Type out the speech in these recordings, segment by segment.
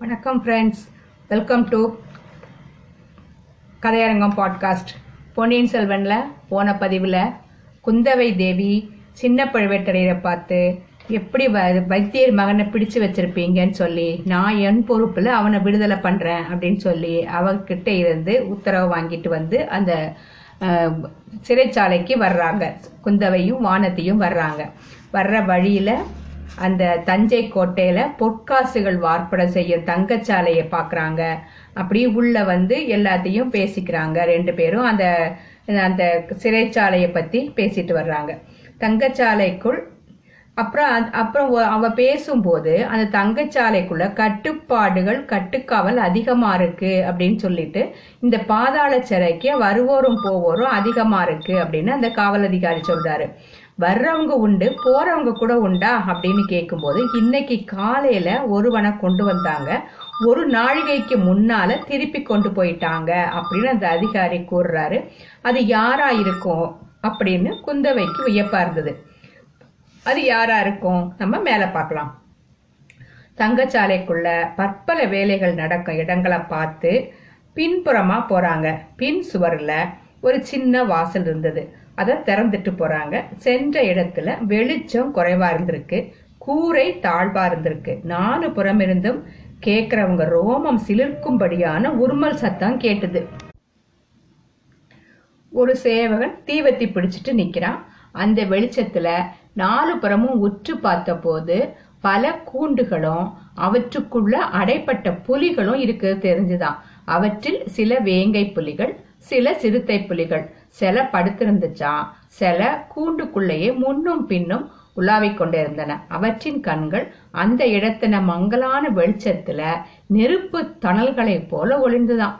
வணக்கம் friends welcome to Kathaiyarangam podcast பொன்னியின் செல்வனில் போன பதிவில் குந்தவை தேவி சின்ன பழுவேட்டரையரை பார்த்து எப்படி வ வைத்தியர் மகனை பிடிச்சு வச்சிருப்பீங்கன்னு சொல்லி நான் என் பொறுப்பில் அவனை விடுதலை பண்ணுறேன் அப்படின்னு சொல்லி அவர்கிட்ட இருந்து உத்தரவு வாங்கிட்டு வந்து அந்த சிறைச்சாலைக்கு வர்றாங்க. குந்தவையும் வானத்தையும் வர்றாங்க. வர்ற வழியில் அந்த தஞ்சை கோட்டையில பொற்காசுகள் வார்ப்பட செய்யும் தங்கச்சாலையை பார்க்கறாங்க அப்படி உள்ள வந்து எல்லாத்தையும் பேசிக்கிறாங்க. ரெண்டு பேரும் அந்த அந்த சிறைச்சாலையை பத்தி பேசிட்டு வர்றாங்க. தங்கச்சாலைக்குள் அப்புறம் அப்புறம் அவ பேசும்போது அந்த தங்கச்சாலைக்குள்ள கட்டுப்பாடுகள் கட்டுக்காவல் அதிகமா இருக்கு அப்படின்னு சொல்லிட்டு இந்த பாதாள சிறைக்கு வருவோரும் போவோரும் அதிகமா இருக்கு அப்படின்னு அந்த காவல் அதிகாரி சொல்றாரு. வர்றவங்க உண்டு போறவங்க கூட உண்டா அப்படின்னு கேட்கும்போது இன்னைக்கு காலையில ஒருவனை கொண்டு வந்தாங்க. ஒரு நாழிகைக்கு முன்னால திருப்பி கொண்டு போயிட்டாங்க அப்படின்னு அந்த அதிகாரி கூறுறாரு. அது யாரா இருக்கும் அப்படின்னு குந்தவைக்கு வியப்பா இருந்தது. அது யாரா இருக்கும்? நம்ம மேல பார்க்கலாம். தங்கச்சாலைக்குள்ள பற்பல வேலைகள் நடக்கும் இடங்களை பார்த்து பின்புறமா போறாங்க. பின் சுவர்ல ஒரு சின்ன வாசல் இருந்தது. அதை திறந்துட்டு போறாங்க. சென்ற இடத்துல வெளிச்சம் குறைவா இருந்திருக்கு. கூரை தாழ்வா இருந்திருக்கு. நாலு புறம் இருந்தும் கேக்குறவங்க ரோமம் சிலிர்க்கும்படியான உருமல் சத்தம் கேட்டுது. ஒரு சேவகன் தீவத்தி பிடிச்சிட்டு நிக்கிறான். அந்த வெளிச்சத்துல நாலு புறமும் உற்று பார்த்த போது பல கூண்டுகளும் அவற்றுக்குள்ள அடைப்பட்ட புலிகளும் இருக்கிறது தெரிஞ்சுதான். அவற்றில் சில வேங்கை புலிகள் சில சிறுத்தை புலிகள். சில படுத்திருந்துச்சாம் சில கூண்டுக்குள்ளேயே முன்னும் பின்னும் உலாவிக் கொண்டிருந்தன. அவற்றின் கண்கள் அந்த இடத்தின மங்கலான வெளிச்சத்துல நெருப்பு தணல்களைப் போல ஒளிந்துதான்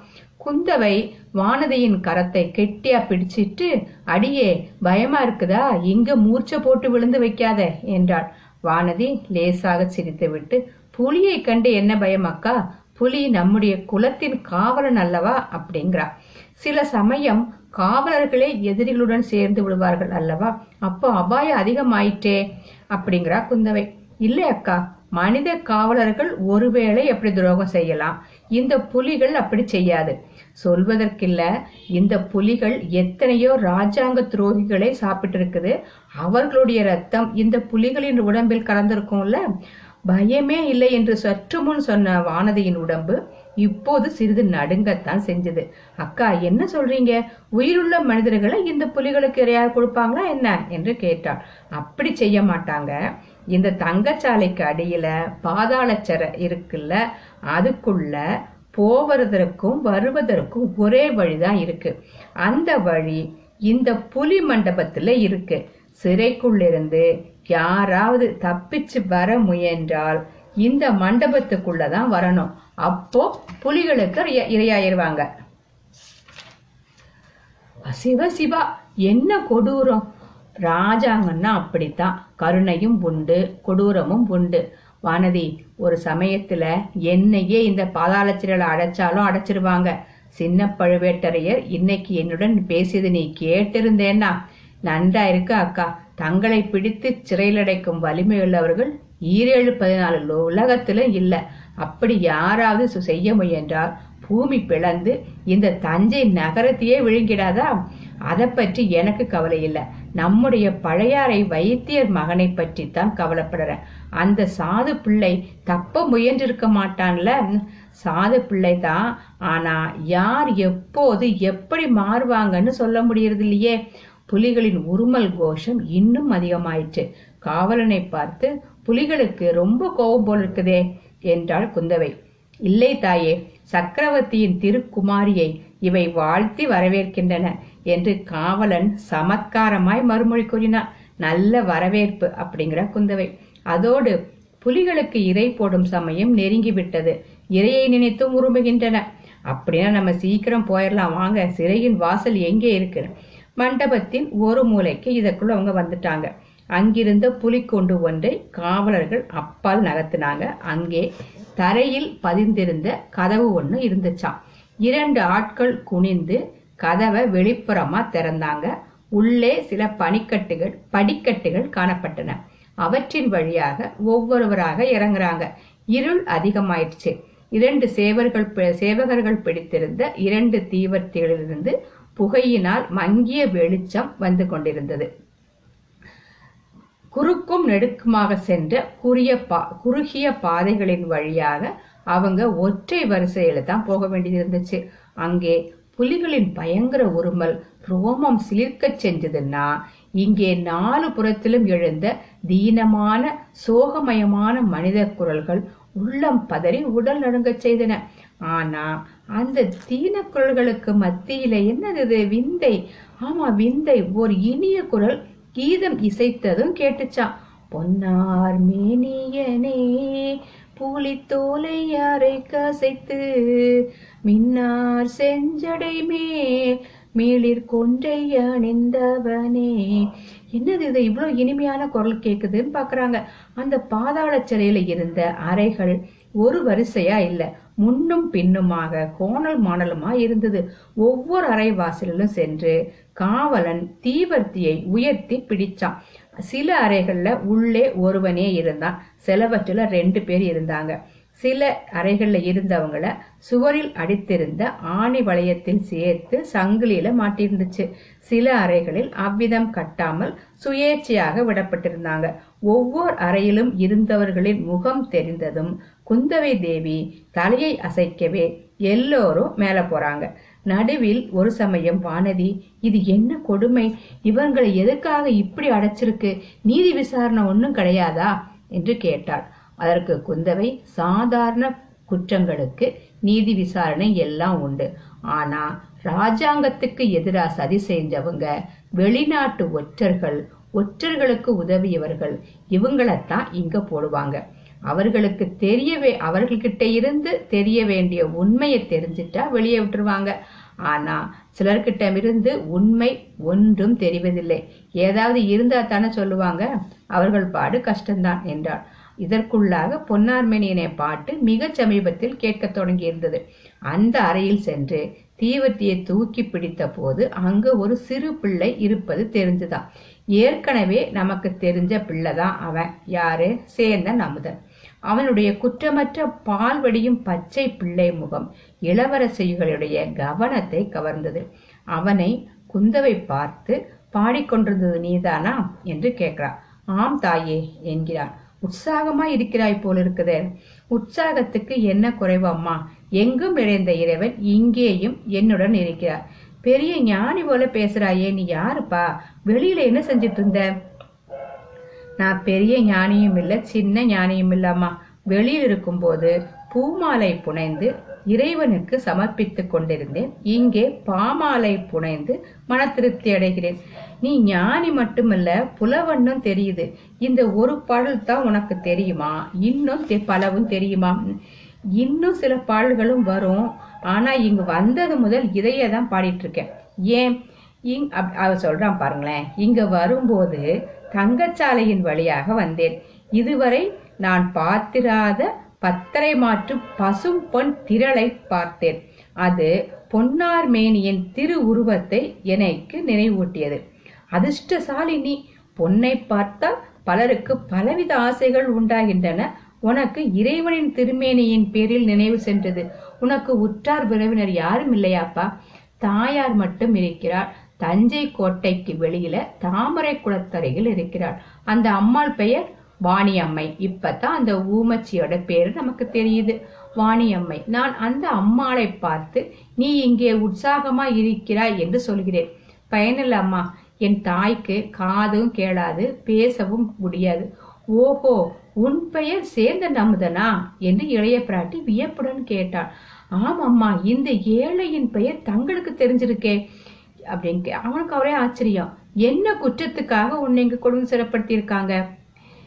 குந்தவை வானதியின் கரத்தை கெட்டியா பிடிச்சிட்டு அடியே பயமா இருக்குதா? இங்க மூர்ச்சை போட்டு விழுந்து வைக்காத என்றாள். வானதி லேசாக சிரித்துவிட்டு புலியை கண்டு என்ன பயம் அக்கா? புலி நம்முடைய குலத்தின் காவலன் அல்லவா? அப்படிங்கிறா. சில சமயம் காவலர்களே எதிரிகளுடன் சேர்ந்து விடுவார்கள் அல்லவா? அப்போ அபாயம் அதிகமாயிட்டே அப்படிங்கிறா குந்தவை. இல்லை அக்கா மனித காவலர்கள் ஒருவேளை அப்படி துரோகம் செய்யலாம். இந்த புலிகள் அப்படி செய்யாது. சொல்வதற்கில்ல இந்த புலிகள் எத்தனையோ ராஜாங்க துரோகிகளை சாப்பிட்டு இருக்குது அவர்களுடைய ரத்தம் இந்த புலிகளின் உடம்பில் கலந்திருக்கும்ல? பயமே இல்லை என்று சற்று முன் சொன்ன வானதியின் உடம்பு இப்போது சிறிது நடுங்கத்தான் செஞ்சது. அக்கா என்ன சொல்றீங்க? உயிருள்ள மனிதர்களை இந்த புலிகளுக்கு இரையாக கொடுப்பாங்களா என்ன? என்று கேட்டாள். அப்படி செய்ய மாட்டாங்க. இந்த தங்கச்சாலைக்கு அடியில பாதாளச்சர இருக்குல்ல அதுக்குள்ள போவதற்கும் வருவதற்கும் ஒரே வழிதான் இருக்கு. அந்த வழி இந்த புலி மண்டபத்துல இருக்கு. சிறைக்குள்ளிருந்து யாராவது தப்பிச்சு வர முயன்றால் இந்த மண்டபத்துக்குள்ளதான் வரணும். அப்போ புலிகளுக்கு இரையாயிருவாங்க. சிவ சிவா என்ன கொடூரம்? ராஜாங்கன்னா அப்படித்தான். கருணையும் உண்டு கொடூரமும் உண்டு. வானதி ஒரு சமயத்துல என்னையே இந்த பாதாள அடைச்சாலும் அடைச்சிருவாங்க. சின்ன பழுவேட்டரையர் இன்னைக்கு என்னுடன் பேசியது நீ கேட்டிருந்தேன்னா. நன்றா இருக்கு அக்கா. தங்களை பிடித்து சிறையில் அடைக்கும் வலிமையுள்ளவர்கள் ஈரேழு பதினாலு உலகத்திலும் இல்லை. அப்படி யாராவது செய்ய முயன்றால் பூமி பிளந்து இந்த தஞ்சை நகரத்தையே விழுங்கிடாதா? அதை பற்றி எனக்கு கவலை இல்லை. நம்முடைய பழையாறை வைத்தியர் மகனை பற்றி தான் கவலைப்படுறேன். அந்த சாது பிள்ளை தப்ப முயன்றிருக்க மாட்டான்ல? சாது பிள்ளை தான். ஆனா யார் எப்போது எப்படி மாறுவாங்கன்னு சொல்ல முடியறது இல்லையே புலிகளின் உருமல் கோஷம் இன்னும் அதிகமாயிற்று. காவலனை பார்த்து புலிகளுக்கு ரொம்ப கோபம் போல் இருக்குதே என்றாள் குந்தவை. இல்லை தாயே சக்கரவர்த்தியின் திருக்குமாரியை இவை வாழ்த்தி வரவேற்கின்றன என்று காவலன் சமத்காரமாய் மறுமொழி கூறினான். நல்ல வரவேற்பு அப்படிங்கிற குந்தவை. அதோடு புலிகளுக்கு இரை போடும் சமயம் நெருங்கிவிட்டது. இரையை நினைத்தும் உருமுகின்றன அப்படின்னா நம்ம சீக்கிரம் போயிடலாம் வாங்க சிறையின் வாசல் எங்கே இருக்கு? மண்டபத்தின் ஒரு மூலைக்கு இதற்குள்ள அவங்க வந்துட்டாங்க. அங்கிருந்த புலிக்கொண்டு ஒன்றை காவலர்கள் அப்பால் நகர்த்தினாங்க. அங்கே தரையில் பதிந்திருந்த கதவு ஒன்று இருந்துச்சாம். இரண்டு ஆட்கள் குனிந்து கதவை வெளிப்புறமா திறந்தாங்க. உள்ளே சில பனிக்கட்டுகள் படிக்கட்டுகள் காணப்பட்டன. அவற்றின் வழியாக ஒவ்வொருவராக இறங்குறாங்க. இருள் அதிகமாயிடுச்சு. இரண்டு சேவர்கள் பி- சேவகர்கள் பிடித்திருந்த இரண்டு தீவர்த்திகளிலிருந்து புகையினால் மங்கிய வெளிச்சம் வந்து கொண்டிருந்தது. குறுக்கும் நெடுக்குமாக சென்ற குறுகிய பா குறுகிய பாதைகளின் வழியாக அவங்க ஒற்றை வரிசையில தான் போக வேண்டியது இருந்துச்சு. அங்கே புலிகளின் பயங்கர உருமல் ரோமம் சிலிர்க்கச் செஞ்சதுன்னா இங்கே நாலு புறத்திலும் எழுந்த தீனமான சோகமயமான மனித குரல்கள் உள்ளம் பதறி உடல் நடுங்கச் செய்தன. ஆனா அந்த தீன குரல்களுக்கு மத்தியில என்னது விந்தை. ஆமா விந்தை. ஒரு இனிய குரல் கீதம் இசைத்ததும் கேட்டுச்சான் பொன்னார் மேனியனே புலித்தோலை அரை கசைத்து மின்னார் செஞ்சடை மேல் மேலிற் கொன்றை அணிந்தவனே. என்னது இது? இவ்வளவு இனிமையான குரல் கேக்குதுன்னு பாக்குறாங்க. அந்த பாதாள சிறையில் இருந்த அறைகள் ஒரு வரிசையா இல்லை. முன்னும் பின்னுமாக கோணல் மாணலுமா இருந்தது. ஒவ்வொரு அறை வாசலிலும் சென்று காவலன் தீவர்த்தியை உயர்த்தி பிடிச்சான். சில அறைகள்ல உள்ளே ஒருவனே இருந்தான். சிலவற்றில ரெண்டு பேர் இருந்தாங்க. சில அறைகள்ல இருந்தவங்கள சுவரில் அடித்திருந்த ஆணி வளையத்தில் சேர்த்து சங்கிலியில மாட்டியிருந்துச்சு. சில அறைகளில் அவ்விதம் கட்டாமல் சுயேட்சையாக விடப்பட்டிருந்தாங்க. ஒவ்வொரு அறையிலும் இருந்தவர்களின் முகம் தெரிந்ததும் குந்தவை தேவி தலையை அசைக்கவே எல்லோரும் மேல போறாங்க. நடுவில் ஒரு சமயம் வானதி இது என்ன கொடுமை? இவங்களை எதற்காக இப்படி அடைச்சிருக்கு? நீதி விசாரணை ஒன்றும் கிடையாதா? என்று கேட்டாள். அதற்கு குந்தவை சாதாரண குற்றங்களுக்கு நீதி விசாரணை எல்லாம் உண்டு. ஆனா ராஜாங்கத்துக்கு எதிராக சதி செஞ்சவங்க வெளிநாட்டு ஒற்றர்கள் ஒற்றர்களுக்கு உதவியவர்கள் இவங்களைத்தான் இங்க போடுவாங்க. அவர்களுக்கு தெரியவே அவர்கள்கிட்ட இருந்து தெரிய வேண்டிய உண்மையை தெரிஞ்சிட்டா வெளியே விட்டுருவாங்க. ஆனா சிலர்கிட்டமிருந்து உண்மை ஒன்றும் தெரிவதில்லை. ஏதாவது இருந்தா தானே சொல்லுவாங்க. அவர்கள் பாடு கஷ்டம்தான் என்றாள். இதற்குள்ளாக பொன்னார்மேனியனை பாட்டு மிக சமீபத்தில் கேட்கத் தொடங்கியிருந்தது அந்த அறையில் சென்று தீவர்த்தியை தூக்கி பிடித்த போது அங்கு ஒரு சிறு பிள்ளை இருப்பது தெரிஞ்சுதான். ஏற்கனவே நமக்கு தெரிஞ்ச பிள்ளைதான் அவன். யாரு? சேர்ந்த நமுதன் அவனுடைய குற்றமற்ற பால் வடியும் பச்சை பிள்ளை முகம் இளவரசிகளுடைய கவனத்தை கவர்ந்தது. அவனை குந்தவை பார்த்து பாடிக்கொண்டிருந்தது நீதானா? என்று கேட்கிறான் ஆம் தாயே என்கிறான். உற்சாகமா இருக்கிறாய் போல் இருக்குதே உற்சாகத்துக்கு என்ன குறைவம்மா எங்கும் நிறைந்த இறைவன் இங்கேயும் என்னுடன் இருக்கிறார். பெரிய ஞானி போல பேசுறாயே நீ யாருப்பா? வெளியில என்ன செஞ்சிட்டு இருந்த? நான் பெரிய ஞானியும் இல்லை சின்ன ஞானியும் இல்லம்மா வெளியில் இருக்கும்போது பூமாலை புனைந்து இறைவனுக்கு சமர்ப்பித்து கொண்டிருந்தேன். இங்கே பாமாலை புனைந்து மன திருப்தி அடைகிறேன். நீ ஞானி மட்டுமல்ல புலவன்னும் தெரியுது. இந்த ஒரு பாடல் தான் உனக்கு தெரியுமா? இன்னும் தெ- பலவும் தெரியுமா? இன்னும் சில பாடல்களும் வரும். ஆனா இங்கு வந்தது முதல் இதையே தான் பாடிட்டு இருக்கேன். ஏன்? இங் அப்- அவ சொல்றான் பாருங்களேன். இங்க வரும்போது தங்கச்சாலையின் வழியாக வந்தேன். இதுவரை நான் பார்த்திராத பத்தரை மாற்றும் பசும் பொன் திரளை பார்த்தேன். அது பொன்னார் மேனியின் திரு உருவத்தை எனக்கு நினைவூட்டியது? அதிர்ஷ்டசாலி நீ பொன்னை பார்த்தால் பலருக்கு பலவித ஆசைகள் உண்டாகின்றன. உனக்கு இறைவனின் திருமேனியின் பேரில் நினைவு சென்றது. உனக்கு உற்றார் உறவினர் யாரும் இல்லையாப்பா? தாயார் மட்டும் இருக்கிறார் தஞ்சை கோட்டைக்கு வெளியில தாமரை குளத்தரையில் இருக்கிறார் அந்த அம்மாள் பெயர் வாணியம்மை. இப்பதான் அந்த ஊமச்சியோட பேரு நமக்கு தெரியுது. வாணியம்மை நான் அந்த அம்மாளை பார்த்து நீ இங்கே உற்சாகமா இருக்கிறாய் என்று சொல்கிறேன். பயனில்ல அம்மா என் தாய்க்கு காதும் கேளாது பேசவும் முடியாது. ஓஹோ உன் பெயர் சேர்ந்த நமுதனா என்று இளைய பிராட்டி வியப்புடன் கேட்டாள். ஆமாம்மா இந்த ஏழையின் பெயர் தங்களுக்கு தெரிஞ்சிருக்கே. அப்படின்னு கே- அவனுக்கு அவரே ஆச்சரியம். என்ன குற்றத்துக்காக உன்னை இங்க கொடுமை சிறப்படுத்தியிருக்காங்க?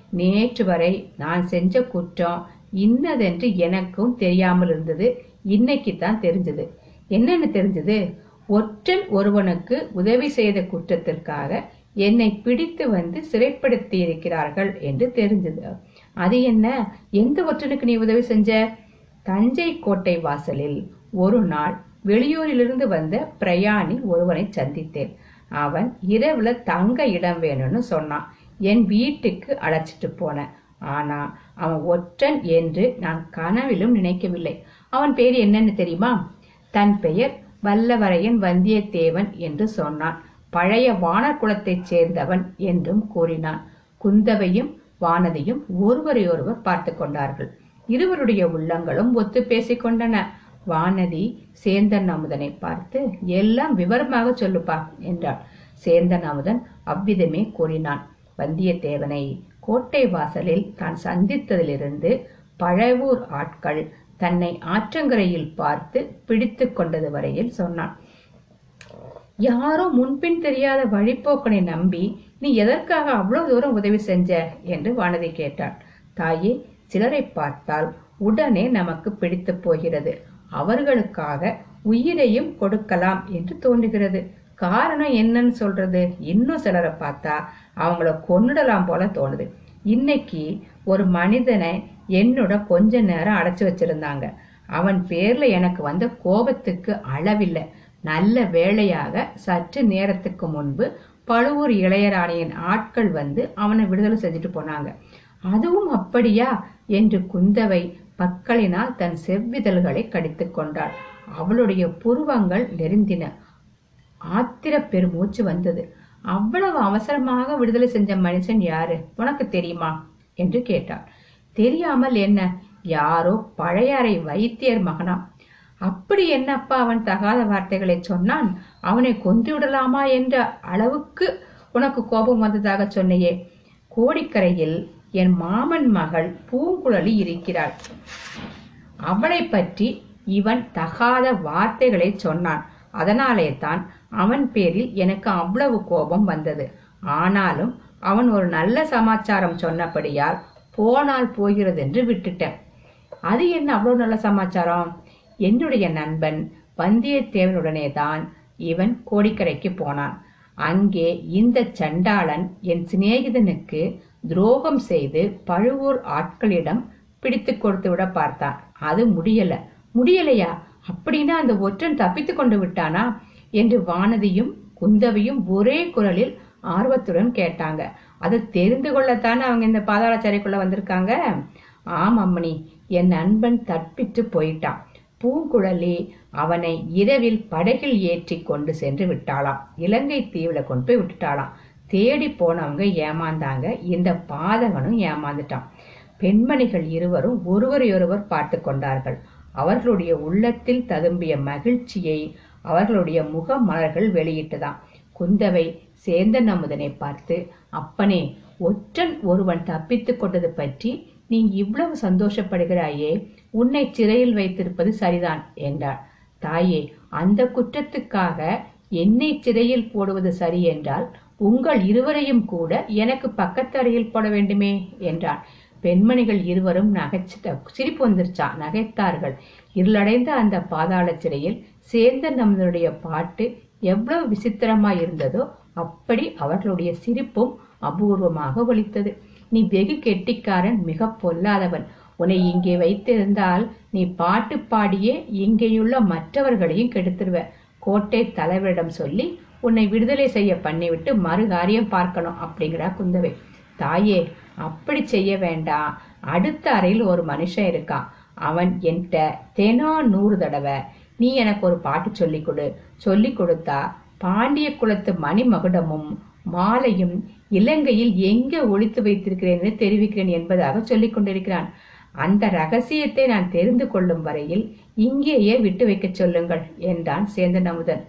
நேற்று வரை நான் செஞ்ச குற்றம் இன்னதென்று எனக்கும் தெரியாமல் இருந்தது. இன்னைக்கு தான் தெரிஞ்சது. என்னன்னு தெரிஞ்சது? ஒற்றன் ஒருவனுக்கு உதவி செய்த குற்றத்திற்காக என்னை பிடித்து வந்து சிறைப்படுத்தி இருக்கிறார்கள் என்று தெரிஞ்சது. அது என்ன? எந்த ஒற்றனுக்கு நீ உதவி செஞ்ச? தஞ்சை கோட்டை வாசலில் ஒரு நாள் வெளியூரிலிருந்து வந்த பிரயாணி ஒருவனை சந்தித்தேன். அவன் இரவுல தங்க இடம் வேணும்னு சொன்னான். என் வீட்டுக்கு அழைச்சிட்டு போனேன். ஆனா அவன் ஒற்றன் என்று நான் கனவிலும் நினைக்கவில்லை. அவன் பேர் என்னன்னு தெரியுமா? தன் பெயர் வல்லவரையன் வந்தியத்தேவன் என்று சொன்னான். பழைய வானர் குலத்தைச் சேர்ந்தவன் என்றும் கூறினான். குந்தவையும் வானதியும் ஒருவரையொருவர் பார்த்து கொண்டார்கள். இருவருடைய உள்ளங்களும் ஒத்து பேசிக் கொண்டன. வானதி சேந்தன் அமுதனை பார்த்து எல்லாம் விவரமாக சொல்லுப்பா என்றாள். சேந்தன் அமுதன் அவ்விதமே கூறினான். வந்தியத்தேவனை கோட்டை வாசலில் தான் சந்தித்ததிலிருந்து பழவூர் ஆட்கள் தன்னை ஆற்றங்கரையில் பார்த்து பிடித்து கொண்டது வரையில் சொன்னான். யாரோ முன்பின் தெரியாத வழிப்போக்கனை நம்பி நீ எதற்காக அவ்வளவு தூரம் உதவி செஞ்ச? என்று வானதி கேட்டாள் தாயே சிலரை பார்த்தால் உடனே நமக்கு பிடித்து போகிறது. அவர்களுக்காக உயிரையும் கொடுக்கலாம் என்று தோன்றுகிறது. காரணம் என்னன்னு சொல்றது? இன்னும் சிலரை பார்த்தா அவங்கள கொன்னுடலாம் போல தோணுது. இன்னைக்கு ஒரு மனிதனை என்னோட கொஞ்ச நேரம் அடைச்சு வச்சிருந்தாங்க. அவன் பேர்ல எனக்கு வந்த கோபத்துக்கு அளவில்லை. நல்ல வேளையாக சற்று நேரத்துக்கு முன்பு பழுவூர் இளையராணியின் ஆட்கள் வந்து அவனை விடுதலை செஞ்சுட்டு போனாங்க. அதுவும் அப்படியா? என்று குந்தவை பற்களினால் தன் செவ்விதழ்களை கடித்துக் கொண்டாள். அவளுடைய புருவங்கள் நெருந்தின. ஆத்திர பெருமூச்சு வந்தது. அவ்வளவு அவசரமாக விடுதலை செஞ்ச மனுஷன் யாரு? உனக்கு தெரியுமா? என்று கேட்டாள். தெரியாமல் என்ன? யாரோ பழையாறை வைத்தியர் மகனாம் அப்படி என்னப்பா அவன் தகாத வார்த்தைகளை சொன்னான்? அவனை கொன்று விடலாமா என்ற அளவுக்கு உனக்கு கோபம் வந்ததாக சொன்னையே. கோடிக்கரையில் என் மாமன் மகள் பூங்குழலி இருக்கிறாள். அவளை பற்றி இவன் தகாத வார்த்தைகளை சொன்னான். அதனாலே தான் அவன் பேரில் எனக்கு அவ்வளவு கோபம் வந்தது. ஆனாலும் அவன் ஒரு நல்ல சமாச்சாரம் சொன்னபடியால் போனால் போகிறது என்று விட்டுட்டேன். அது என்ன அவ்வளவு நல்ல சமாச்சாரம்? என்னுடைய நண்பன் வந்தியத்தேவனுடனே தான் இவன் கோடிக்கரைக்கு போனான். அங்கே இந்த சண்டாளன் என் சிநேகிதனுக்கு துரோகம் செய்து பழுவூர் ஆட்களிடம் பிடித்து கொடுத்து விட பார்த்தான். அது முடியல. முடியலையா? அப்படின்னா அந்த ஒற்றன் தப்பித்து கொண்டு விட்டானா? என்று வானதியும் குந்தவையும் ஒரே குரலில் ஆர்வத்துடன் கேட்டாங்க. அதை தெரிந்து கொள்ளத்தானே அவங்க இந்த பாதாள சிறைக்குள்ள வந்திருக்காங்க? ஆம் அம்மணி. என் நண்பன் தப்பித்து போயிட்டான். பூங்குழலி அவனை இரவில் படகில் ஏற்றி கொண்டு சென்று விட்டாளாம். இலங்கை தீவுல கொண்டு போய் விட்டுட்டாளாம். தேடி போனவங்க ஏமாந்தாங்க. இந்த பாதகனும் ஏமாந்துட்டான். பெண்மணிகள் இருவரும் ஒருவரையொருவர் பார்த்து கொண்டார்கள். அவர்களுடைய உள்ளத்தில் ததும்பிய மகிழ்ச்சியை அவர்களுடைய முக மலர்கள் வெளியிட்டுதான் குந்தவை சேந்தன் அமுதனை பார்த்து அப்பனே ஒற்றன் ஒருவன் தப்பித்துக் கொண்டது பற்றி நீ இவ்வளவு சந்தோஷப்படுகிறாயே. உன்னை சிறையில் வைத்திருப்பது சரிதான் என்றாள். தாயே அந்த குற்றத்துக்காக என்னை சிறையில் போடுவது சரி என்றால் உங்கள் இருவரையும் கூட எனக்கு பக்கத்து அறையில் போட வேண்டுமே என்றான். பெண்மணிகள் இருவரும் நகைச்சிட்ட சிரிப்பு வந்துருச்சா? நகைத்தார்கள். இருளடைந்த அந்த பாதாள சிறையில் சேர்ந்த நம்மளுடைய பாட்டு எவ்வளவு விசித்திரமாய் இருந்ததோ அப்படி அவர்களுடைய சிரிப்பும் அபூர்வமாக ஒலித்தது. நீ வெகு கெட்டிக்காரன் மிக பொல்லாதவன். உன்னை இங்கே வைத்திருந்தால் நீ பாட்டு பாடியே இங்கேயுள்ள மற்றவர்களையும் கெடுத்துருவ. கோட்டை தலைவரிடம் சொல்லி உன்னை விடுதலை செய்ய பண்ணிவிட்டு மறு காரியம் பார்க்கணும் அப்படிங்கிறா குந்தவை. தாயே அப்படி செய்ய வேண்டாம். அடுத்த அறையில் ஒரு மனுஷன் இருக்கான் அவன் என்கிட்ட தெனா நூறு தடவை நீ எனக்கு ஒரு பாட்டு சொல்லிக் கொடு. சொல்லிக் கொடுத்தா பாண்டிய குலத்து மணிமகுடமும் மாலையும் இலங்கையில் எங்கே ஒளித்து வைத்திருக்கிறேன் என்று தெரிவிக்கிறேன் என்பதாக சொல்லிக் கொண்டிருக்கிறான். அந்த ரகசியத்தை நான் தெரிந்து கொள்ளும் வரையில் இங்கேயே விட்டு வைக்கச் சொல்லுங்கள் என்றான் சேந்தன் அமுதன்.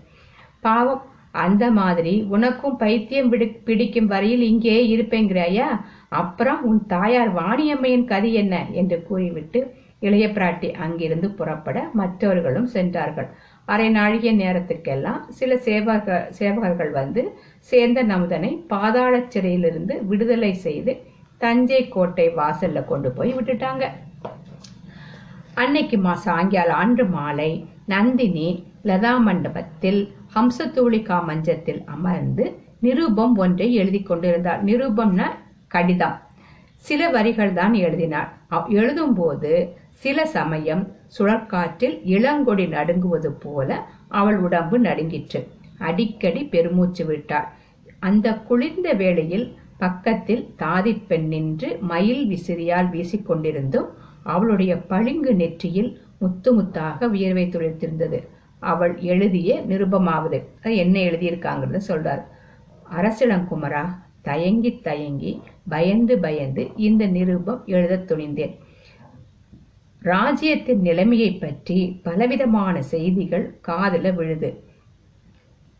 பாவம் அந்த மாதிரி உனக்கும் பைத்தியம் விடு- பிடிக்கும் வரையில் இங்கே இருப்பேங்கிறாயா? அப்புறம் உன் தாயார் வாணியம்மையின் கதி என்ன? என்று கூறிவிட்டு இளைய பிராட்டி அங்கிருந்து புறப்பட மற்றவர்களும் சென்றார்கள். அரை நாழிகை நேரத்துக்கெல்லாம் சில சேவக சேவகர்கள் வந்து சேர்ந்த நமுதனை பாதாள சிறையிலிருந்து விடுதலை செய்து தஞ்சை கோட்டை வாசல்ல கொண்டு போய் விட்டுட்டாங்க. அன்னைக்கு மா சாயங்காலம் அன்று மாலை நந்தினி லதா மண்டபத்தில் ஹம்சத்தூளிகா மஞ்சத்தில் அமர்ந்து நிரூபம் ஒன்றை எழுதி கொண்டிருந்தார். நிரூபம்னா கடிதம். சில வரிகள் தான் எழுதினார். அவ்- எழுதும்போது சில சமயம் சுழற்காற்றில் இளங்கொடி நடுங்குவது போல அவள் உடம்பு நடுங்கிற்று. அடிக்கடி பெருமூச்சு விட்டாள் அந்த குளிர்ந்த வேளையில் பக்கத்தில் தாதி பெண் நின்று மயில் விசிறியால் வீசிக்கொண்டிருந்தும் அவளுடைய பளிங்கு நெற்றியில் முத்து முத்தாக வியர்வை துளிர்த்திருந்தது. அவள் எழுதிய நிருபமாவது. என்ன எழுதியிருக்காங்கிறத சொல்றார். அரசிடங்குமரா தயங்கி தயங்கி பயந்து பயந்து இந்த நிருபம் எழுதத் துணிந்தேன். ராஜ்யத்தின் நிலைமையை பற்றி பலவிதமான செய்திகள் காதல விழுது.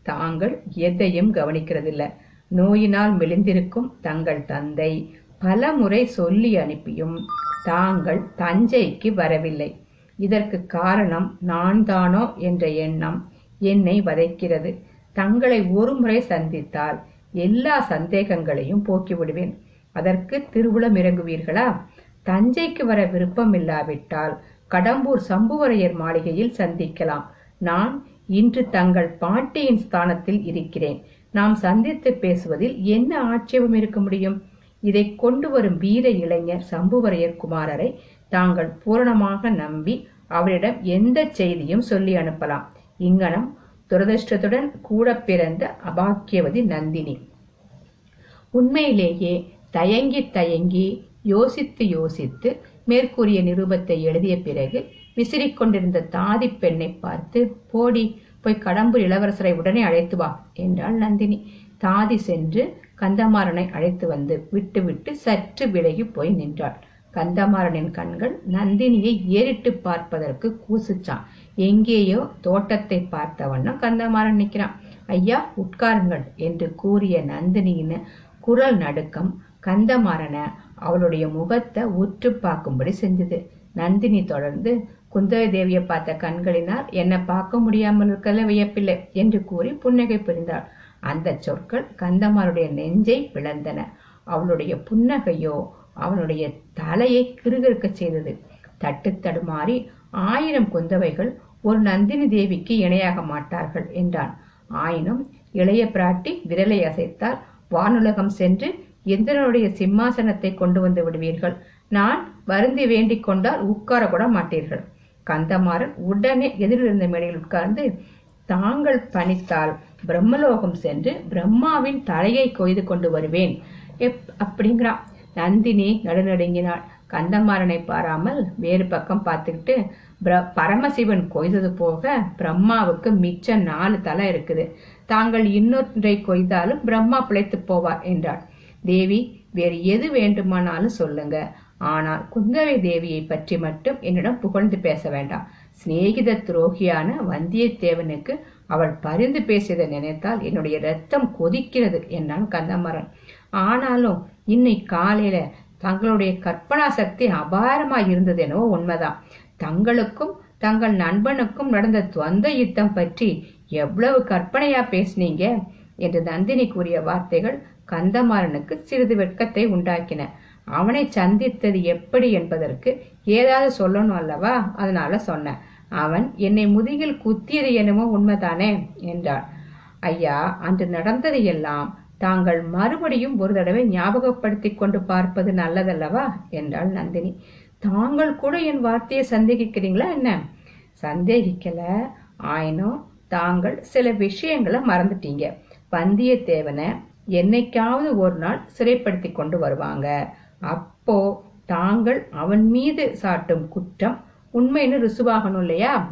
தாங்கள் எதையும் கவனிக்கிறதில்லை. நோயினால் மெலிந்திருக்கும் தங்கள் தந்தை பல முறை சொல்லி அனுப்பியும் தாங்கள் தஞ்சைக்கு வரவில்லை. இதற்கு காரணம் நான் தானோ என்ற எண்ணம் என்னை வதைக்கிறது. தங்களை ஒருமுறை சந்தித்தால் எல்லா சந்தேகங்களையும் போக்கிவிடுவேன். அதற்கு திருவுளம் இறங்குவீர்களா? தஞ்சைக்கு வர விருப்பம் இல்லாவிட்டால் கடம்பூர் சம்புவரையர் மாளிகையில் சந்திக்கலாம். நான் இன்று தங்கள் பாட்டியின் ஸ்தானத்தில் இருக்கிறேன். நாம் சந்தித்து பேசுவதில் என்ன ஆட்சேபம் இருக்க முடியும்? இதை கொண்டு வரும் வீர இளைஞர் சம்புவரையர் குமாரரை தாங்கள் பூரணமாக நம்பி அவரிடம் எந்த செய்தியும் சொல்லி அனுப்பலாம். இங்கனம் துரதிருஷ்டத்துடன் கூட பிறந்த அபாக்கியவதி நந்தினி. உண்மையிலேயே தயங்கி தயங்கி யோசித்து யோசித்து மேற்கூறிய நிருபத்தை எழுதிய பிறகு விசிறிக் கொண்டிருந்த தாதி பெண்ணை பார்த்து போடி போய் கடம்பூர் இளவரசரை உடனே அழைத்து வா என்றாள் நந்தினி. தாதி சென்று கந்தமாறனை அழைத்து வந்து விட்டுவிட்டு சற்று விலகி போய் நின்றாள். கந்தமாறனின் கண்கள் நந்தினியை ஏறிட்டு பார்ப்பதற்கு கூசுச்சான். எங்கேயோ தோட்டத்தை பார்த்த வண்ணம் கந்தமாறன் நிற்கிறான். ஐயா உட்காருங்கள் என்று கூறிய நந்தினியின் குரல் நடுக்கம் கந்தமாறன அவளுடைய முகத்தை உற்று பார்க்கும்படி செஞ்சது. நந்தினி தொடர்ந்து குந்தவை தேவியை பார்த்த கண்களினால் என்னை பார்க்க முடியாமல் இருக்கல வியப்பில்லை என்று கூறி புன்னகை புரிந்தாள். அந்த சொற்கள் கந்தமாருடைய நெஞ்சை பிளந்தன. அவளுடைய புன்னகையோ அவனுடைய தலையை கிருகிருக்க செய்தது. தட்டு தடுமாறி ஆயிரம் குந்தவைகள் ஒரு நந்தினி தேவிக்கு இணையாக மாட்டார்கள் என்றான். ஆயினும் இளைய பிராட்டி விரலை அசைத்தால் வானுலகம் சென்று இந்திரனுடைய சிம்மாசனத்தை கொண்டு வந்து விடுவீர்கள். நான் வருந்தி வேண்டிக் கொண்டால் உட்கார கூட மாட்டீர்கள் கந்தமாறன் உடனே எதிரிருந்த மேடையில் உட்கார்ந்து தாங்கள் பணித்தால் பிரம்மலோகம் சென்று பிரம்மாவின் தலையை கொய்து கொண்டு வருவேன். எப் அப்படிங்கிறான் நந்தினி நடுநடுங்கினாள். கந்தமாறனை பாராமல் வேறு பக்கம் பார்த்துக்கிட்டு பிர- பரமசிவன் கொய்தது போக பிரம்மாவுக்கு மிச்ச நாலு தலை இருக்குது. தாங்கள் இன்னொன்றை கொய்தாலும் பிரம்மா பிழைத்து போவார் என்றாள். தேவி வேறு எது வேண்டுமானாலும் சொல்லுங்க. ஆனால் குந்தவை தேவியை பற்றி மட்டும் என்னிடம் புகழ்ந்து பேச வேண்டாம். சிநேகித துரோகியான வந்தியத்தேவனுக்கு அவள் பரிந்து பேசியதை நினைத்தால் என்னுடைய ரத்தம் கொதிக்கிறது என்றான் கந்தமரன் ஆனாலும் இன்னைக்கு காலையில தங்களுடைய கற்பனா சக்தி அபாரமாக இருந்தது என்னவோ உண்மைதான். தங்களுக்கும் தங்கள் நண்பனுக்கும் நடந்த துவந்த யுத்தம் பற்றி எவ்வளவு கற்பனையா பேசுனீங்க? என்று நந்தினி கூறிய வார்த்தைகள் கந்தமாறனுக்கு சிறிது வெட்கத்தை உண்டாக்கின. அவனை சந்தித்தது எப்படி என்பதற்கு ஏதாவது சொல்லணும் அல்லவா? அதனால சொன்னேன். அவன் என்னை முதுகில் குத்தியது என்னமோ உண்மைதானே என்றாள். ஐயா அன்று நடந்ததையெல்லாம் தாங்கள் மறுபடியும் ஒரு தடவை ஞாபகப்படுத்திக் கொண்டு பார்ப்பது நல்லதல்லவா? என்றாள் நந்தினி. தாங்கள் கூட என் வார்த்தையை சந்தேகிக்கிறீங்களா என்ன? சந்தேகிக்கல. ஆயினும் தாங்கள் சில விஷயங்களை மறந்துட்டீங்க. வந்தியத்தேவனை என்னைக்காவது ஒரு நாள் சிறைப்படுத்தி கொண்டு வருவாங்க. அப்போ தாங்கள் அவன் மீது சாட்டும் குற்றம் உண்மைன்னு ருசுவாகணும் இல்லையா?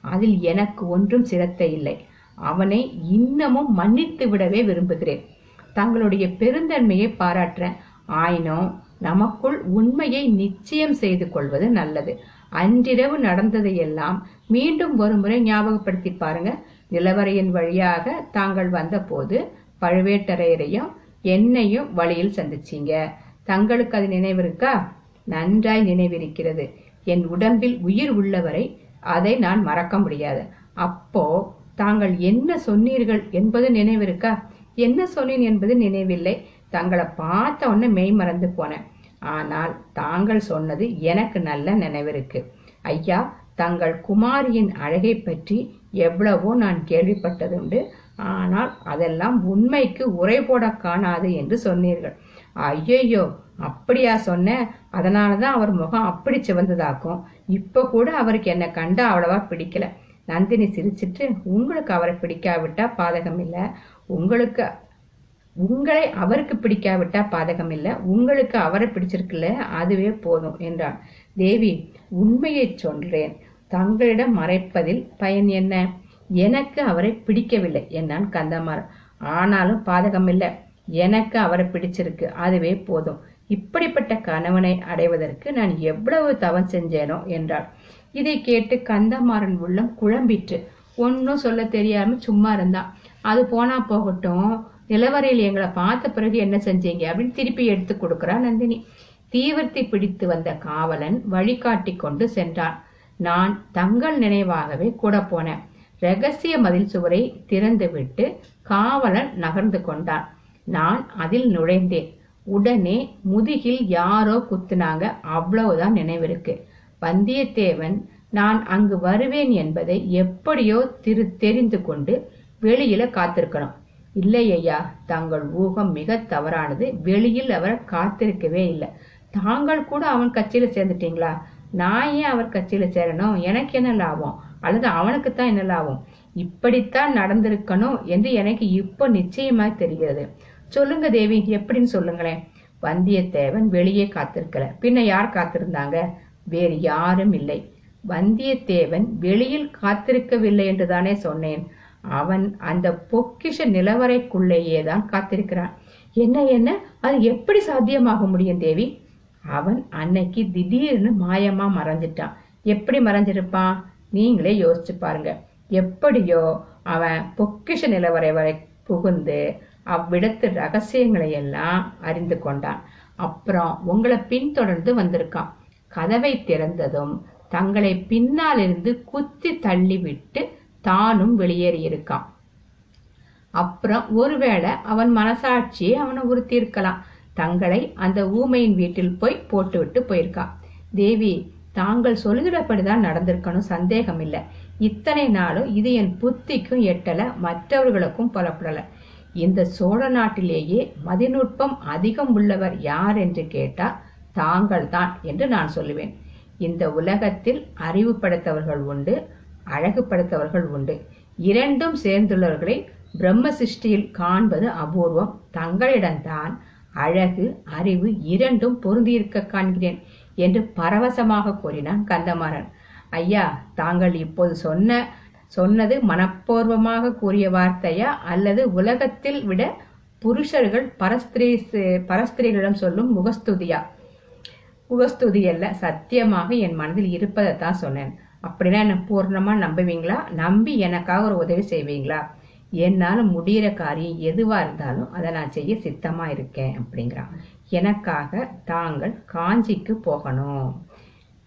அதில் எனக்கு ஒன்றும் சிரத்தை இல்லை. அவனை இன்னமும் மன்னித்து விடவே விரும்புகிறேன். தங்களுடைய பெருந்தன்மையை பாராட்டுறேன். ஆயினும் நமக்குள் உண்மையை நிச்சயம் செய்து கொள்வது நல்லது. அன்றிரவு நடந்ததையெல்லாம் மீண்டும் ஒரு முறை ஞாபகப்படுத்தி பாருங்க. நிலவரையின் வழியாக தாங்கள் வந்தபோது பழுவேட்டரையரையும் என்னையும் வழியில் சந்திச்சீங்க. தங்களுக்கு அது நினைவிருக்கா நன்றாய் நினைவிருக்கிறது. என் உடம்பில் உயிர் உள்ளவரை அதை நான் மறக்க முடியாது. அப்போ தாங்கள் என்ன சொன்னீர்கள் என்பது நினைவிருக்கா? என்ன சொன்னேன் என்பது நினைவில்லை. தங்களை பார்த்த உடனே மெய் மறந்து போனேன். ஆனால் தாங்கள் சொன்னது எனக்கு நல்ல நினைவிருக்கு. ஐயா தங்கள் குமாரியின் அழகை பற்றி எவ்வளவோ நான் கேள்விப்பட்டதுண்டு. ஆனால் அதெல்லாம் உண்மைக்கு உரை போட காணாது என்று சொன்னீர்கள். ஐயையோ அப்படியா சொன்னேன். அதனால தான் அவர் முகம் அப்படி சிவந்ததாக்கும். இப்ப கூட அவருக்கு என்னை கண்டா அவ்வளவா பிடிக்கல. நந்தினி சிரிச்சிட்டு உங்களுக்கு அவரை பிடிக்காவிட்டா பாதகம் இல்லை. உங்களுக்கு உங்களை அவருக்கு பிடிக்காவிட்டா பாதகம் இல்லை. உங்களுக்கு அவரை பிடிச்சிருக்குல்ல அதுவே போதும் என்றான். தேவி உண்மையை சொல்றேன். தங்களிடம் மறைப்பதில் பயன் என்ன? எனக்கு அவரை பிடிக்கவில்லை என்றான் கந்தமாறன். ஆனாலும் பாதகம் இல்லை. எனக்கு அவரை பிடிச்சிருக்கு. அதுவே போதும் இப்படிப்பட்ட கணவனை அடைவதற்கு நான் எவ்வளவு தவம் செஞ்சேனோ என்றாள். இதை கேட்டு கந்தமாறன் உள்ளம் குழம்பிற்று. ஒன்றும் சொல்ல தெரியாம சும்மா இருந்தான் அது போனா போகட்டும். நிலவரையில் எங்களை பார்த்த பிறகு என்ன செஞ்சீங்க அப்படின்னு திருப்பி எடுத்து கொடுக்குறா நந்தினி. தீவிரத்தை பிடித்து வந்த காவலன் வழிகாட்டி கொண்டு சென்றான். நான் தங்கள் நினைவாகவே கூட போனேன். ரகசிய மதில் சுவரை திறந்துவிட்டு காவலன் நகர்ந்து கொண்டான். நான் அதில் நுழைந்தேன். உடனே முதுகில் யாரோ குத்துனாங்க. அவ்வளவுதான் நினைவிருக்கு வந்தியத்தேவன் நான் அங்கு வருவேன் என்பதை எப்படியோ திரு தெரிந்து கொண்டு வெளியில காத்திருக்கணும். இல்லை ஐயா தங்கள் ஊகம் மிக தவறானது. வெளியில் அவரை காத்திருக்கவே இல்லை. தாங்கள் கூட அவன் கட்சியில சேர்ந்துட்டீங்களா? நான் ஏன் அவர் கட்சியில சேரணும்? எனக்கு என்ன லாபம்? அல்லது அவனுக்கு தான் என்ன லாபம்? இப்படித்தான் நடந்திருக்கணும் என்று எனக்கு இப்போ நிச்சயமாய் தெரிகிறது. சொல்லுங்க தேவி எப்படின்னு சொல்லுங்களேன். வந்தியத்தேவன் வெளியே காத்திருக்கல. பின்ன யார் காத்திருந்தாங்க? வேறு யாரும் இல்லை. வந்தியத்தேவன் வெளியில் காத்திருக்கவில்லை என்று தானே சொன்னேன். அவன் அந்த பொக்கிஷ நிலவரைக்குள்ளேயே தான் காத்திருக்கிறான். என்ன என்ன? அது எப்படி சாத்தியமாக முடியும் தேவி? அவன் அன்னைக்கு திடீர்னு மாயமா மறைஞ்சிட்டான். எப்படி மறைஞ்சிருப்பான்? நீங்களே யோசிச்சு பாருங்க. எப்படியோ அவன் பொக்கிஷ நிலவரை வரை புகுந்து அவ்விடத்து ரகசியங்களை எல்லாம் அறிந்து கொண்டான். அப்புறம் உங்களை பின்தொடர்ந்து வந்திருக்கான். கதவை திறந்ததும் தங்களை பின்னாலிருந்து குத்தி தள்ளிவிட்டு தானும் வெளியேறியிருக்கான் அப்புறம் ஒருவேளை அவன் மனசாட்சியை அவனை உறுத்தியிருக்கலாம். தங்களை அந்த ஊமையின் வீட்டில் போய் போட்டுவிட்டு போயிருக்கான் தேவி தாங்கள் சொல்கிறபடிதான் நடந்திருக்கணும் சந்தேகம் இல்லை இத்தனை நாளும் இது என் புத்திக்கும் எட்டல மற்றவர்களுக்கும் புலப்படலை. இந்த சோழ நாட்டிலேயே மதிநுட்பம் அதிகம் உள்ளவர் யார் என்று கேட்டா தாங்கள் தான் என்று நான் சொல்லுவேன். இந்த உலகத்தில் அறிவு படைத்தவர்கள் உண்டு அழகு படைத்தவர்கள் உண்டு. இரண்டும் சேர்ந்துள்ளவர்களை பிரம்ம சிருஷ்டியில் காண்பது அபூர்வம். தங்களிடம்தான் அழகு அறிவு இரண்டும் பொருந்தியிருக்க காண்கிறேன் என்று பரவசமாக கூறினான் கந்தமாறன். ஐயா தாங்கள் இப்போது சொன்ன சொன்னது மனப்பூர்வமாக கூறிய வார்த்தையா? அல்லது உலகத்தில் விட புருஷர்கள் பரஸ்திரீ பரஸ்திரீகளிடம் சொல்லும் முகஸ்துதியா? முகஸ்துதி அல்ல சத்தியமாக என் மனதில் இருப்பதை தான் சொன்னேன். அப்படின்னா என்ன பூர்ணமா நம்புவீங்களா? நம்பி எனக்காக ஒரு உதவி செய்வீங்களா? என்னால் முடிகிற காரியம் எதுவா இருந்தாலும் அதை நான் செய்ய சித்தமா இருக்கேன் அப்படிங்கிறான். எனக்காக தாங்கள் காஞ்சிக்கு போகணும்.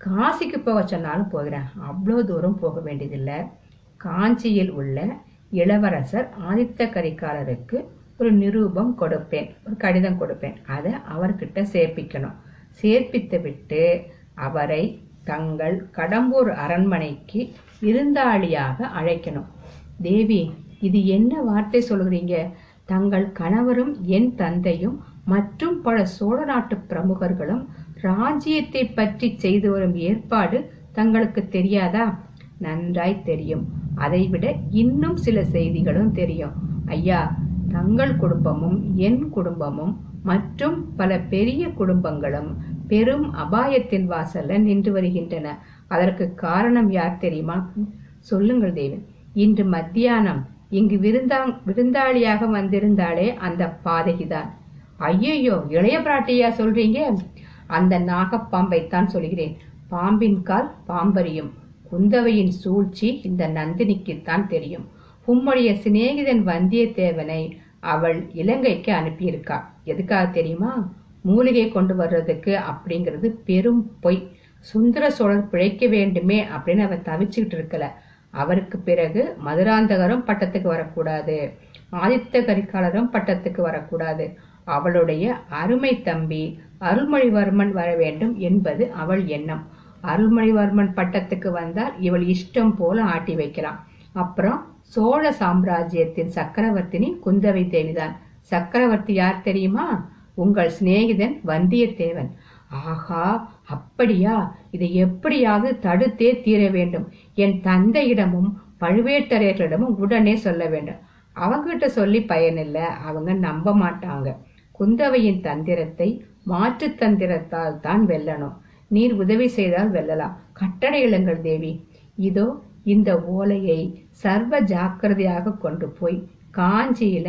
காசிக்கு போக சொன்னாலும் போகிறேன். அவ்வளோ தூரம் போக வேண்டியதில்லை. காஞ்சியில் உள்ள இளவரசர் ஆதித்த கரிகாலருக்கு ஒரு நிரூபம் கொடுப்பேன் ஒரு கடிதம் கொடுப்பேன். அதை அவர்கிட்ட சேர்ப்பிக்கணும். சேர்ப்பித்து விட்டு அவரை தங்கள் கடம்பூர் அரண்மனைக்கு விருந்தாளியாக அழைக்கணும். தேவி இது என்ன வார்த்தை சொல்கிறீங்க தங்கள் கணவரும் என் தந்தையும் மற்றும் பல சோழ நாட்டு பிரமுகர்களும் ராஜ்யத்தை பற்றி செய்து வரும் ஏற்பாடு தங்களுக்கு தெரியாதா? நன்றாய் தெரியும். அதைவிட இன்னும் சில செய்திகளும் தெரியும். ஐயா தங்கள் குடும்பமும் என் குடும்பமும் மற்றும் பல பெரிய குடும்பங்களும் பெரும் அபாயத்தின் வாசல்ல நின்று வருகின்றன. அதற்கு காரணம் யார் தெரியுமா? சொல்லுங்கள் தேவன். இன்று மத்தியானம் இங்கு விருந்தா விருந்தாளியாக வந்திருந்தாலே அந்த பாதகிதான். ஐயையோ இளைய பிராட்டியா சொல்றீங்க? அந்த நாகப்பாம்பைத்தான் சொல்கிறேன். பாம்பின் கால் பாம்பரியும். குந்தவையின் சூழ்ச்சி இந்த நந்தினிக்குத்தான் தெரியும். உம்முடைய சிநேகிதன் வந்தியத்தேவனை அவள் இலங்கைக்கு அனுப்பியிருக்கா. எதுக்காக தெரியுமா? மூலிகை கொண்டு வர்றதுக்கு அப்படிங்கிறது பெரும் பொய். சுந்தர சோழர் பிழைக்க வேண்டுமே அப்படின்னு அவ தவிச்சுக்கிட்டு இருக்கல. அவருக்கு பிறகு மதுராந்தகரும் பட்டத்துக்கு வரக்கூடாது. ஆதித்த கரிகாலரும் பட்டத்துக்கு வரக்கூடாது. அவளுடைய அருமை தம்பி அருள்மொழிவர்மன் வர வேண்டும் என்பது அவள் எண்ணம். அருள்மொழிவர்மன் பட்டத்துக்கு வந்தால் இவள் இஷ்டம் போல ஆட்டி வைக்கலாம். அப்புறம் சோழ சாம்ராஜ்யத்தின் சக்கரவர்த்தினி குந்தவை தேவிதான். சக்கரவர்த்தி யார் தெரியுமா? உங்கள் சிநேகிதன் வந்தியத்தேவன். ஆஹா அப்படியா? இதை எப்படியாவது தடுத்தே தீர வேண்டும். என் தந்தையிடமும் பழுவேட்டரையர்களிடமும் உடனே சொல்ல வேண்டும். அவங்ககிட்ட சொல்லி பயனில்லை. அவங்க நம்ப மாட்டாங்க. குந்தவையின் தந்திரத்தை மாற்று தந்திரத்தால் தான் வெல்லணும். நீர் உதவி செய்தால் வெல்லலாம். கட்டண இளங்கள் தேவி இதோ இந்த ஓலையை சர்வ ஜாக்கிரதையாக கொண்டு போய் காஞ்சியில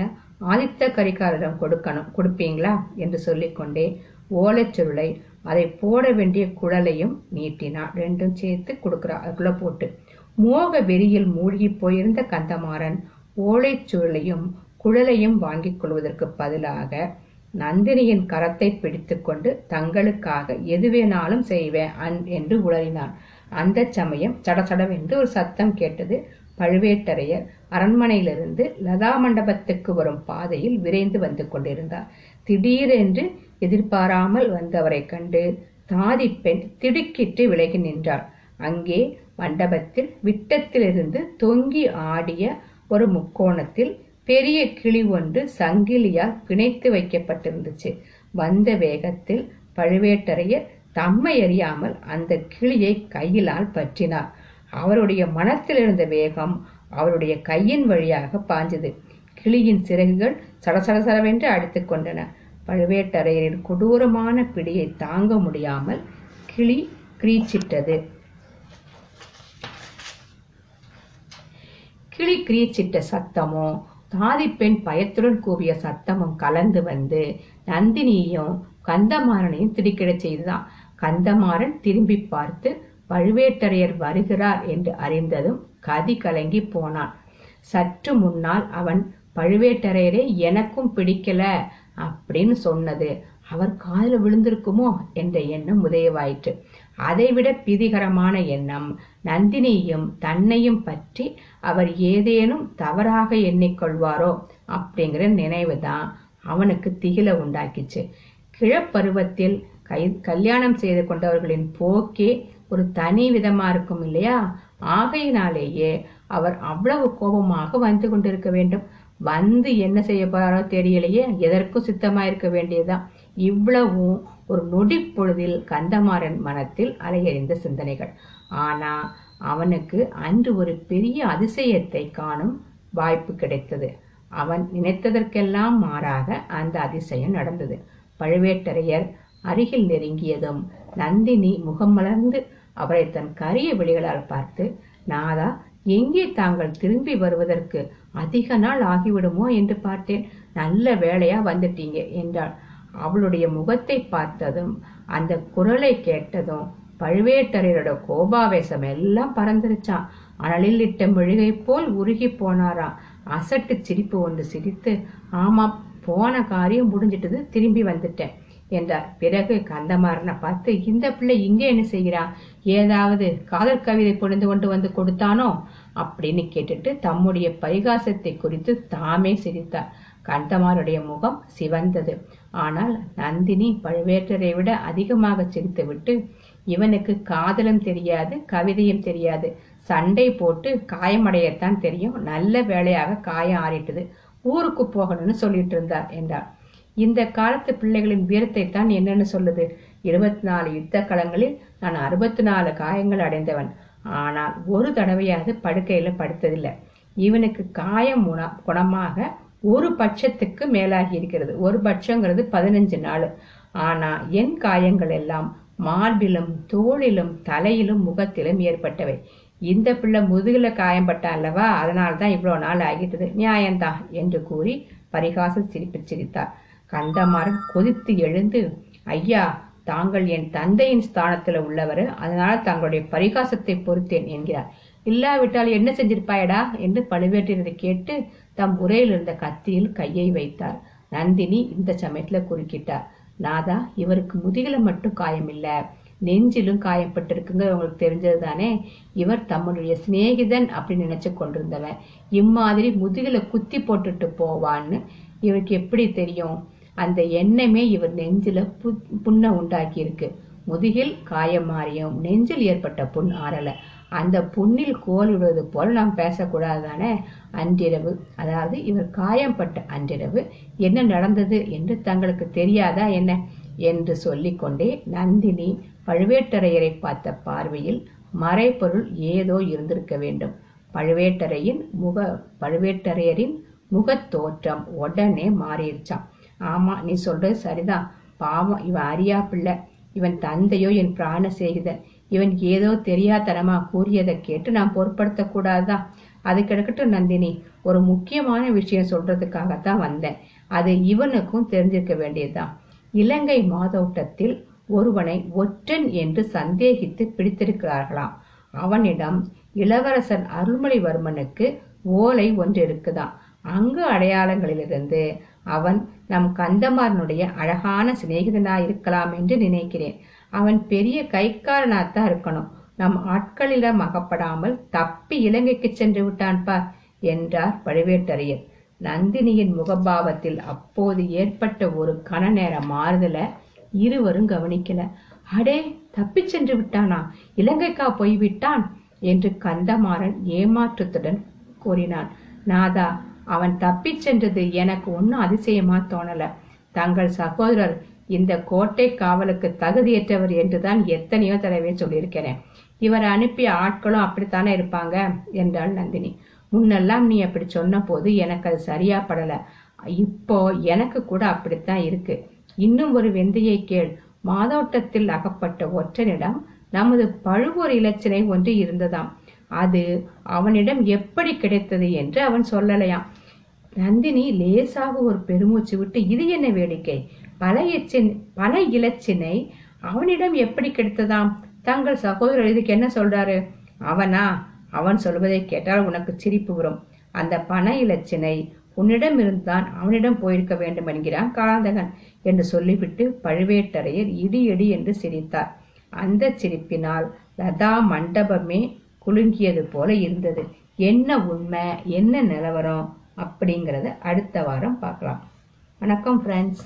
ஆதித்த கரிகாலரிடம் கொடுக்கணும். கொடுப்பீங்களா? என்று சொல்லிக்கொண்டே ஓலைச்சுருளை அதை போட வேண்டிய குழலையும் நீட்டினான் ரெண்டும் சேர்த்து கொடுக்குறா அதுக்குள்ள போட்டு மோக வெறியில் மூழ்கி போயிருந்த கந்தமாறன் ஓலைச்சுருளையும் குழலையும் வாங்கிக் கொள்வதற்கு பதிலாக நந்தினியின் கரத்தை பிடித்துக்கொண்டு தங்களுக்காக எது வேணாலும் செய்வேன் என்று உளறினான். அந்த சமயம் சடசடவென்று ஒரு சத்தம் கேட்டது பழுவேட்டரையர். அரண்மனையிலிருந்து லதா மண்டபத்துக்கு வரும் பாதையில் விரைந்து வந்து கொண்டிருந்தார். திடீரென்று எதிர்பாராமல் வந்தவரை கண்டு தாதி பெண் திடுக்கிட்டு விலகி நின்றாள். அங்கே மண்டபத்தில் விட்டத்திலிருந்து தொங்கி ஆடிய ஒரு முக்கோணத்தில் பெரிய கிளி ஒன்று சங்கிலியால் பிணைத்து வைக்கப்பட்டிருந்துச்சு. வந்த வேகத்தில் பழுவேட்டரையர் தம்மை அறியாமல் அந்த கிளியை கையிலால் பற்றினார். அவருடைய மனத்தில் இருந்த வேகம் அவருடைய கையின் வழியாக பாஞ்சது கிளியின் சிறகுகள் சடசடசடவென்று அடித்து கொண்டன. பழுவேட்டரையரின் கொடூரமான பிடியை தாங்க முடியாமல் கிளி கிரீச்சிட்டது. கிளி கிரீச்சிட்ட சத்தமும் தாதிப்பெண் பயத்துடன் கூவிய சத்தமும் கலந்து வந்து நந்தினியையும் கந்தமாறனையும் திடுக்கிடச் செய்துதான் கந்தமாறன் திரும்பி பார்த்து பழுவேட்டரையர் வருகிறார் என்று அறிந்ததும் கதி கலங்கி போனான். சற்று முன்னால் அவன் பழுவேட்டரையரே எனக்கும் பிடிக்கல அப்படின்னு சொன்னது. அவர் காதில் விழுந்திருக்குமோ? என்ற எண்ணம் உதயவாயிற்று அதைவிட பீதிகரமான எண்ணம் நந்தினியும் தன்னையும் பற்றி அவர் ஏதேனும் தவறாக எண்ணிக்கொள்வாரோ அப்படிங்கிற நினைவு தான் அவனுக்கு திகில உண்டாக்கிச்சு. கிழப்பருவத்தில் கை கல்யாணம் செய்து கொண்டவர்களின் போக்கே ஒரு தனி விதமா இருக்கும் இல்லையா? ஆகையினாலேயே அவர் அவ்வளவு கோபமாக வந்து கொண்டிருக்க வேண்டும். வந்து என்ன செய்ய போறாரோ தெரியலையே. எதற்கும் சித்தமா இருக்க வேண்டியதுதான். இவ்வளவும் ஒரு நொடி பொழுதில் கந்தமாறன் மனத்தில் அலையறிந்த சிந்தனைகள். ஆனா அவனுக்கு அன்று ஒரு பெரிய அதிசயத்தை காணும் வாய்ப்பு கிடைத்தது. அவன் நினைத்ததற்கெல்லாம் மாறாக அந்த அதிசயம் நடந்தது. பழுவேட்டரையர் அருகில் நெருங்கியதும் நந்தினி முகம் மலர்ந்து அவரை தன் கரிய விழிகளால் பார்த்து நாதா எங்கே தாங்கள் திரும்பி வருவதற்கு அதிக நாள் ஆகிவிடுமோ? என்று பார்த்தேன். நல்ல வேளையா வந்துட்டீங்க என்றாள். அவளுடைய முகத்தை பார்த்ததும் அந்த குரலை கேட்டதும் பழுவேட்டரையரோட கோபாவேசம் எல்லாம் பறந்துருச்சான் அனலில் இட்ட மெழுகை போல் உருகி போனாராம் அசட்டு சிரிப்பு ஒன்று சிரித்து ஆமாம் போன காரியம் முடிஞ்சிட்டது திரும்பி வந்துட்டேன் என்றார். பிறகு கந்தமாறனை பார்த்து இந்த பிள்ளை இங்கே என்ன செய்கிறான் ஏதாவது காதல் கவிதை பொழிந்து கொண்டு வந்து கொடுத்தானோ? அப்படின்னு கேட்டுட்டு தம்முடைய பரிகாசத்தை குறித்து தாமே சிரித்தார். கந்தமாருடைய முகம் சிவந்தது. ஆனால் நந்தினி பழுவேட்டரை விட அதிகமாக சிரித்துவிட்டு இவனுக்கு காதலும் தெரியாது கவிதையும் தெரியாது. சண்டை போட்டு காயமடையத்தான் தெரியும். நல்ல வேலையாக காயம் ஆறிட்டது. ஊருக்கு போகணும்னு சொல்லிட்டு இருந்தார் என்றார். இந்த காலத்து பிள்ளைகளின் வீரத்தை தான் என்னன்னு சொல்லுது? இருபத்தி நாலு யுத்த களங்களில் நான் அறுபத்தி நாலு காயங்கள் அடைந்தவன். ஆனால் ஒரு தடவையாவது படுக்கையில படுத்ததில்லை. இவனுக்கு காயம் குண- குணமாக ஒரு பட்சத்துக்கு மேலாகி இருக்கிறது. ஒரு பட்சங்கிறது பதினஞ்சு நாள். ஆனா என் காயங்கள் எல்லாம் மார்பிலும் தோளிலும் தலையிலும் முகத்திலும் ஏற்பட்டவை. இந்த பிள்ளை முதுகில் காயம்பட்டான் அல்லவா? அதனால தான் இவ்வளோ நாள் ஆகிட்டது. நியாயம்தான் என்று கூறி பரிகாச சிரிப்பு சிரித்தார். கந்தமாறன் கொதித்து எழுந்து ஐயா தாங்கள் என் தந்தையின் ஸ்தானத்தில் உள்ளவர் அதனால் தங்களுடைய பரிகாசத்தை பொறுத்தேன் என்கிறார். இல்லாவிட்டால் என்ன செஞ்சிருப்பாயடா? என்று பழுவேட்டரரை கேட்டு தம் உரையில் இருந்த கத்தியில் கையை வைத்தார். நந்தினி இந்த சமயத்தில் குறுக்கிட்டார். நாதா இவருக்கு முதுகில மட்டும் காயம் நெஞ்சிலும் காயப்பட்டிருக்குங்க உங்களுக்கு தெரிஞ்சது தானே இவர் தம்முடைய சிநேகிதன் அப்படின்னு நினைச்சு கொண்டிருந்தவன். இம்மாதிரி முதுகில குத்தி போட்டுட்டு போவான்னு இவருக்கு எப்படி தெரியும்? அந்த எண்ணமே இவர் நெஞ்சில புண்ணை உண்டாக்கி இருக்கு முதுகில் காயம் மாறியும் நெஞ்சில் ஏற்பட்ட புண் ஆறலை. அந்த புண்ணில் கோலிடுவது போல் நாம் பேசக்கூடாது தானே அன்றிரவு. அதாவது இவர் காயம்பட்ட அன்றிரவு. என்ன நடந்தது என்று தங்களுக்கு தெரியாதா என்ன? என்று சொல்லிக்கொண்டே நந்தினி பழுவேட்டரையரை பார்த்த பார்வையில் மறைபொருள் ஏதோ இருந்திருக்க வேண்டும். பழுவேட்டரையின் முக பழுவேட்டரையரின் முகத்தோற்றம் உடனே மாறிடுச்சான் ஆமா நீ சொல்றது சரிதான். பாவம் இவன் அறியா பிள்ளை இவன் தந்தையோ என் பிராண சிநேகிதன். இவன் ஏதோ தெரியாதனமா கூறியதை கேட்டு நான் பொருட்படுத்தக்கூடாதா அது கிடக்கட்டும் நந்தினி. ஒரு முக்கியமான விஷயம் சொல்றதுக்காகத்தான் வந்தேன். அது இவனுக்கும் தெரிஞ்சிருக்க வேண்டியதுதான் இலங்கை மாதோட்டத்தில் ஒருவனை ஒற்றன் என்று சந்தேகித்து பிடித்திருக்கிறார்களாம். அவனிடம் இளவரசன் அருள்மொழிவர்மனுக்கு ஓலை ஒன்று இருக்குதான் அங்கு அடையாளங்களிலிருந்து அவன் நம் கந்தமாரனுடைய அழகான சிநேகிதனாயிருக்கலாம் என்று நினைக்கிறேன். அவன் பெரிய கைக்காரனாத்தான் இருக்கணும். நம் ஆட்களிடம் அகப்படாமல் தப்பி இலங்கைக்கு சென்று விட்டான்பா? என்றார் பழுவேட்டரையர். நந்தினியின் முகபாவத்தில் அப்போது ஏற்பட்ட ஒரு கன நேர மாறுதல இருவரும் கவனிக்கல அடே தப்பி சென்று விட்டானா? இலங்கைக்கா போய்விட்டான்? என்று கந்தமாறன் ஏமாற்றத்துடன் கூறினான். நாதா அவன் தப்பிச் சென்றது எனக்கு ஒன்னும் அதிசயமா தோணல. தங்கள் சகோதரர் இந்த கோட்டை காவலுக்கு தகுதியற்றவர் என்றுதான் எத்தனையோ தடவை சொல்லியிருக்கிறேன். இவர் அனுப்பிய ஆட்களும் அப்படித்தானே இருப்பாங்க? என்றாள் நந்தினி. முன்னெல்லாம் நீ அப்படி சொன்ன போது எனக்கு அது சரியா படல இப்போ எனக்கு கூட அப்படித்தான் இருக்கு. இன்னும் ஒரு வெந்தையை கேள். மாதோட்டத்தில் அகப்பட்ட ஒற்றனிடம் நமது பழுவூர் இலச்சினை ஒன்று இருந்ததாம். அது அவனிடம் எப்படி கிடைத்தது என்று அவன் சொல்லலையாம். நந்தினி லேசாக ஒரு பெருமூச்சு விட்டு இது என்ன வேடிக்கை? பல எச்சின் பல இலச்சினை அவனிடம் எப்படி கிடைத்ததாம்? தங்கள் சகோதரர் இதுக்கு என்ன சொல்றாரு? அவனா? அவன் சொல்வதை கேட்டால் உனக்கு சிரிப்பு வரும். அந்த பண இலச்சினை உன்னிடம் இருந்தான் அவனிடம் போயிருக்க வேண்டும் என்கிறான் காந்தகன் என்று சொல்லிவிட்டு பழுவேட்டரையர் இடி இடி என்று சிரித்தார். அந்த சிரிப்பினால் லதா மண்டபமே குலுங்கியது போல இருந்தது. என்ன உண்மை? என்ன நிலவரம்? அப்படிங்கிறத அடுத்த வாரம் பார்க்கலாம். வணக்கம் ஃப்ரெண்ட்ஸ்